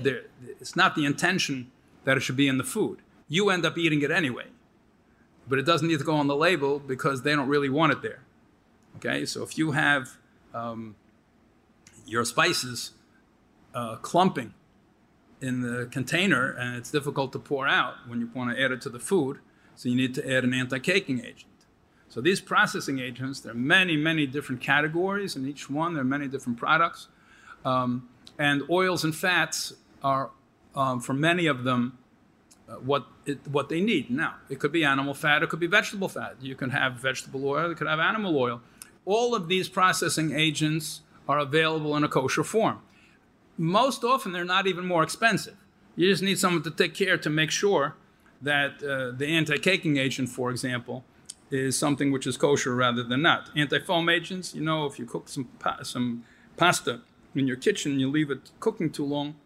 They're, it's not the intention that it should be in the food. You end up eating it anyway, but it doesn't need to go on the label because they don't really want it there. Okay, so if you have um, your spices uh, clumping in the container and it's difficult to pour out when you want to add it to the food. So you need to add an anti-caking agent. So these processing agents, there are many, many different categories in each one. There are many different products. Um, and oils and fats are, um, for many of them, uh, what, it, what they need. Now, it could be animal fat, it could be vegetable fat. You can have vegetable oil, you could have animal oil. All of these processing agents are available in a kosher form. Most often, they're not even more expensive. You just need someone to take care to make sure that uh, the anti caking agent, for example, is something which is kosher rather than not. Anti-foam agents, you know, if you cook some pa- some pasta in your kitchen, you leave it cooking too long,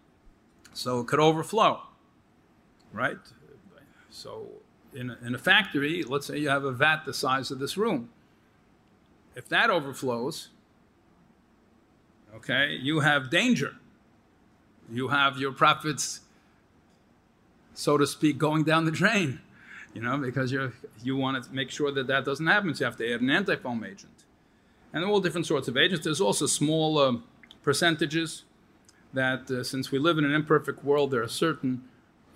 so it could overflow, right? So in a, in a factory, let's say you have a vat the size of this room. If that overflows, okay, you have danger. You have your profits, so to speak, going down the drain you know, because you you want to make sure that that doesn't happen. So you have to add an anti-foam agent, and all different sorts of agents. There's also small uh, percentages that, uh, since we live in an imperfect world, there are certain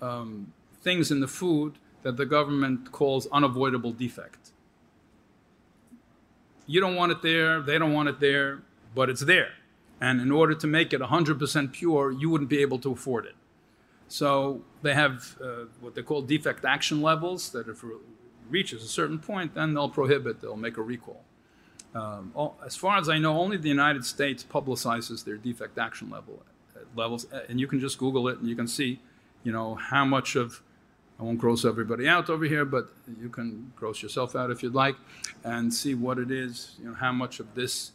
um, things in the food that the government calls unavoidable defect. You don't want it there, they don't want it there, but it's there. And in order to make it 100% pure, you wouldn't be able to afford it. So they have uh, what they call defect action levels that if it reaches a certain point, then they'll prohibit, they'll make a recall. Um, all, as far as I know, only the United States publicizes their defect action level uh, levels, uh, and you can just Google it and you can see, you know, how much of I won't gross everybody out over here, but you can gross yourself out if you'd like, and see what it is, you know, how much of this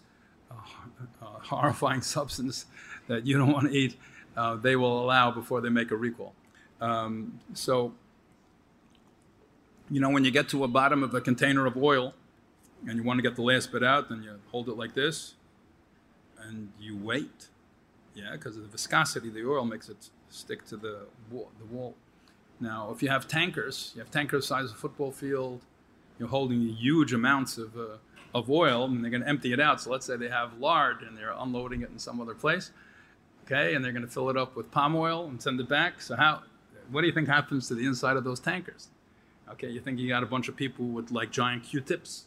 horrifying <laughs> substance that you don't want to eat uh, they will allow before they make a recall. Um, so, you know, when you get to a bottom of a container of oil and you want to get the last bit out, then you hold it like this and you wait. Yeah, because of the viscosity, the oil makes it stick to the wall, the wall. Now, if you have tankers, you have tankers the size of a football field, you're holding huge amounts of, uh, of oil, and they're going to empty it out. So let's say they have lard and they're unloading it in some other place okay? And they're going to fill it up with palm oil and send it back. So how? What do you think happens to the inside of those tankers? Okay, you think you got a bunch of people with like giant Q-tips,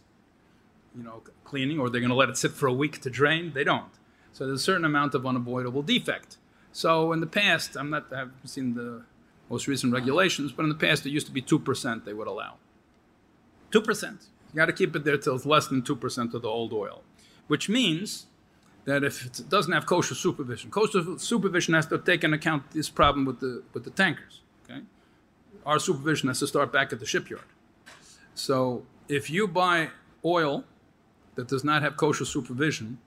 you know, cleaning, or they're going to let it sit for a week to drain? They don't. So there's a certain amount of unavoidable defect. So in the past, I'm not, I haven't seen the most recent regulations, but in the past it used to be two percent they would allow. Two percent. You got to keep it there till it's less than two percent of the old oil, which means that if it doesn't have kosher supervision, kosher supervision has to take into account this problem with the with the tankers. Okay, our supervision has to start back at the shipyard. So if you buy oil that does not have kosher supervision,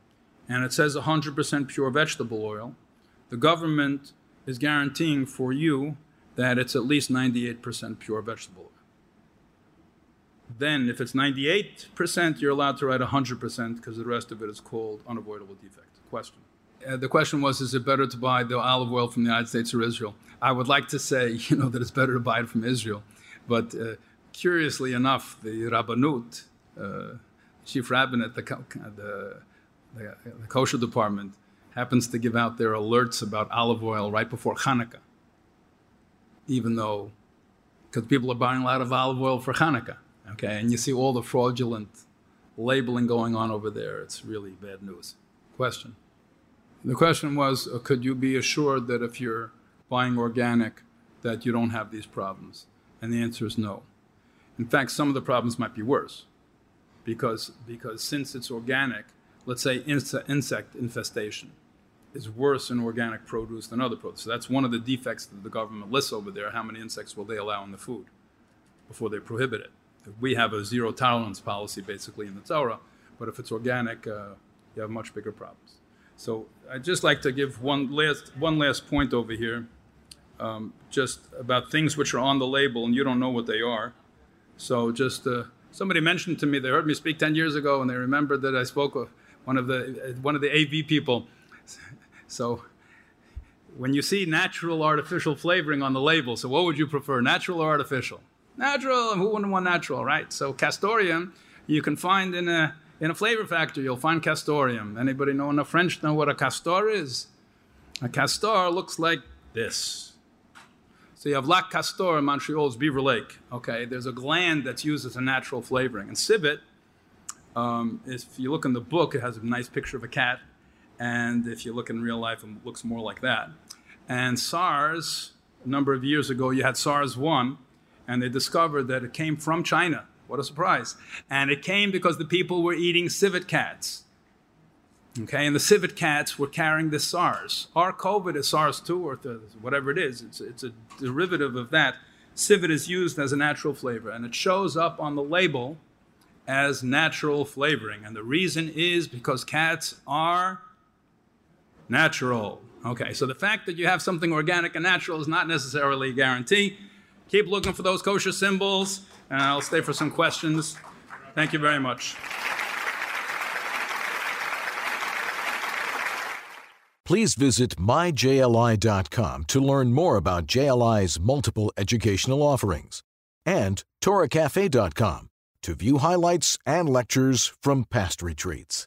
and it says 100% pure vegetable oil, the government is guaranteeing for you that it's at least 98% pure vegetable oil. Then, if it's 98%, you're allowed to write 100% because the rest of it is called unavoidable defect. Question. Uh, the question was, is it better to buy the olive oil from the United States or Israel? I would like to say, <laughs> you know, that it's better to buy it from Israel. But uh, curiously enough, the Rabbanut, uh, chief rabbinate the, the, the, the kosher department, happens to give out their alerts about olive oil right before Hanukkah, even though, because people are buying a lot of olive oil for Hanukkah. Okay, and you see all the fraudulent labeling going on over there. It's really bad news. Question. The question was uh, Could you be assured that if you're buying organic, that you don't have these problems? And the answer is no. In fact, some of the problems might be worse because, because since it's organic, let's say insect, insect infestation is worse in organic produce than other produce. So that's one of the defects that the government lists over there. How many insects will they allow in the food before they prohibit it? We have a zero tolerance policy basically in the Torah, but if it's organic, uh, you have much bigger problems. So I'd just like to give one last, one last point over here, um, just about things which are on the label and you don't know what they are. So just uh, somebody mentioned to me, they heard me speak 10 years ago and they remembered that I spoke with one of the, one of the AV people. <laughs> So when you see natural artificial flavoring on the label, so what would you prefer, natural or artificial? Natural, who wouldn't want natural, right? So castoreum, you can find in a In a flavor factory. you'll find castoreum. Anybody know in the French know what a castor is? A castor looks like this. So you have Lac Castor in Montreal's Beaver Lake. Okay, there's a gland that's used as a natural flavoring. And civet, um, if you look in the book, it has a nice picture of a cat. And if you look in real life, it looks more like that. And SARS, a number of years ago, you had SARS 1, and they discovered that it came from China. What a surprise. And it came because the people were eating civet cats. Okay, and the civet cats were carrying the SARS. Our COVID is SARS-2 or whatever it is. It's, it's a derivative of that. Civet is used as a natural flavor, and it shows up on the label as natural flavoring. And the reason is because cats are natural. Okay, so the fact that you have something organic and natural is not necessarily a guarantee. Keep looking for those kosher symbols, and I'll stay for some questions. Thank you very much. Please visit myjli.com to learn more about JLI's multiple educational offerings and TorahCafe.com to view highlights and lectures from past retreats.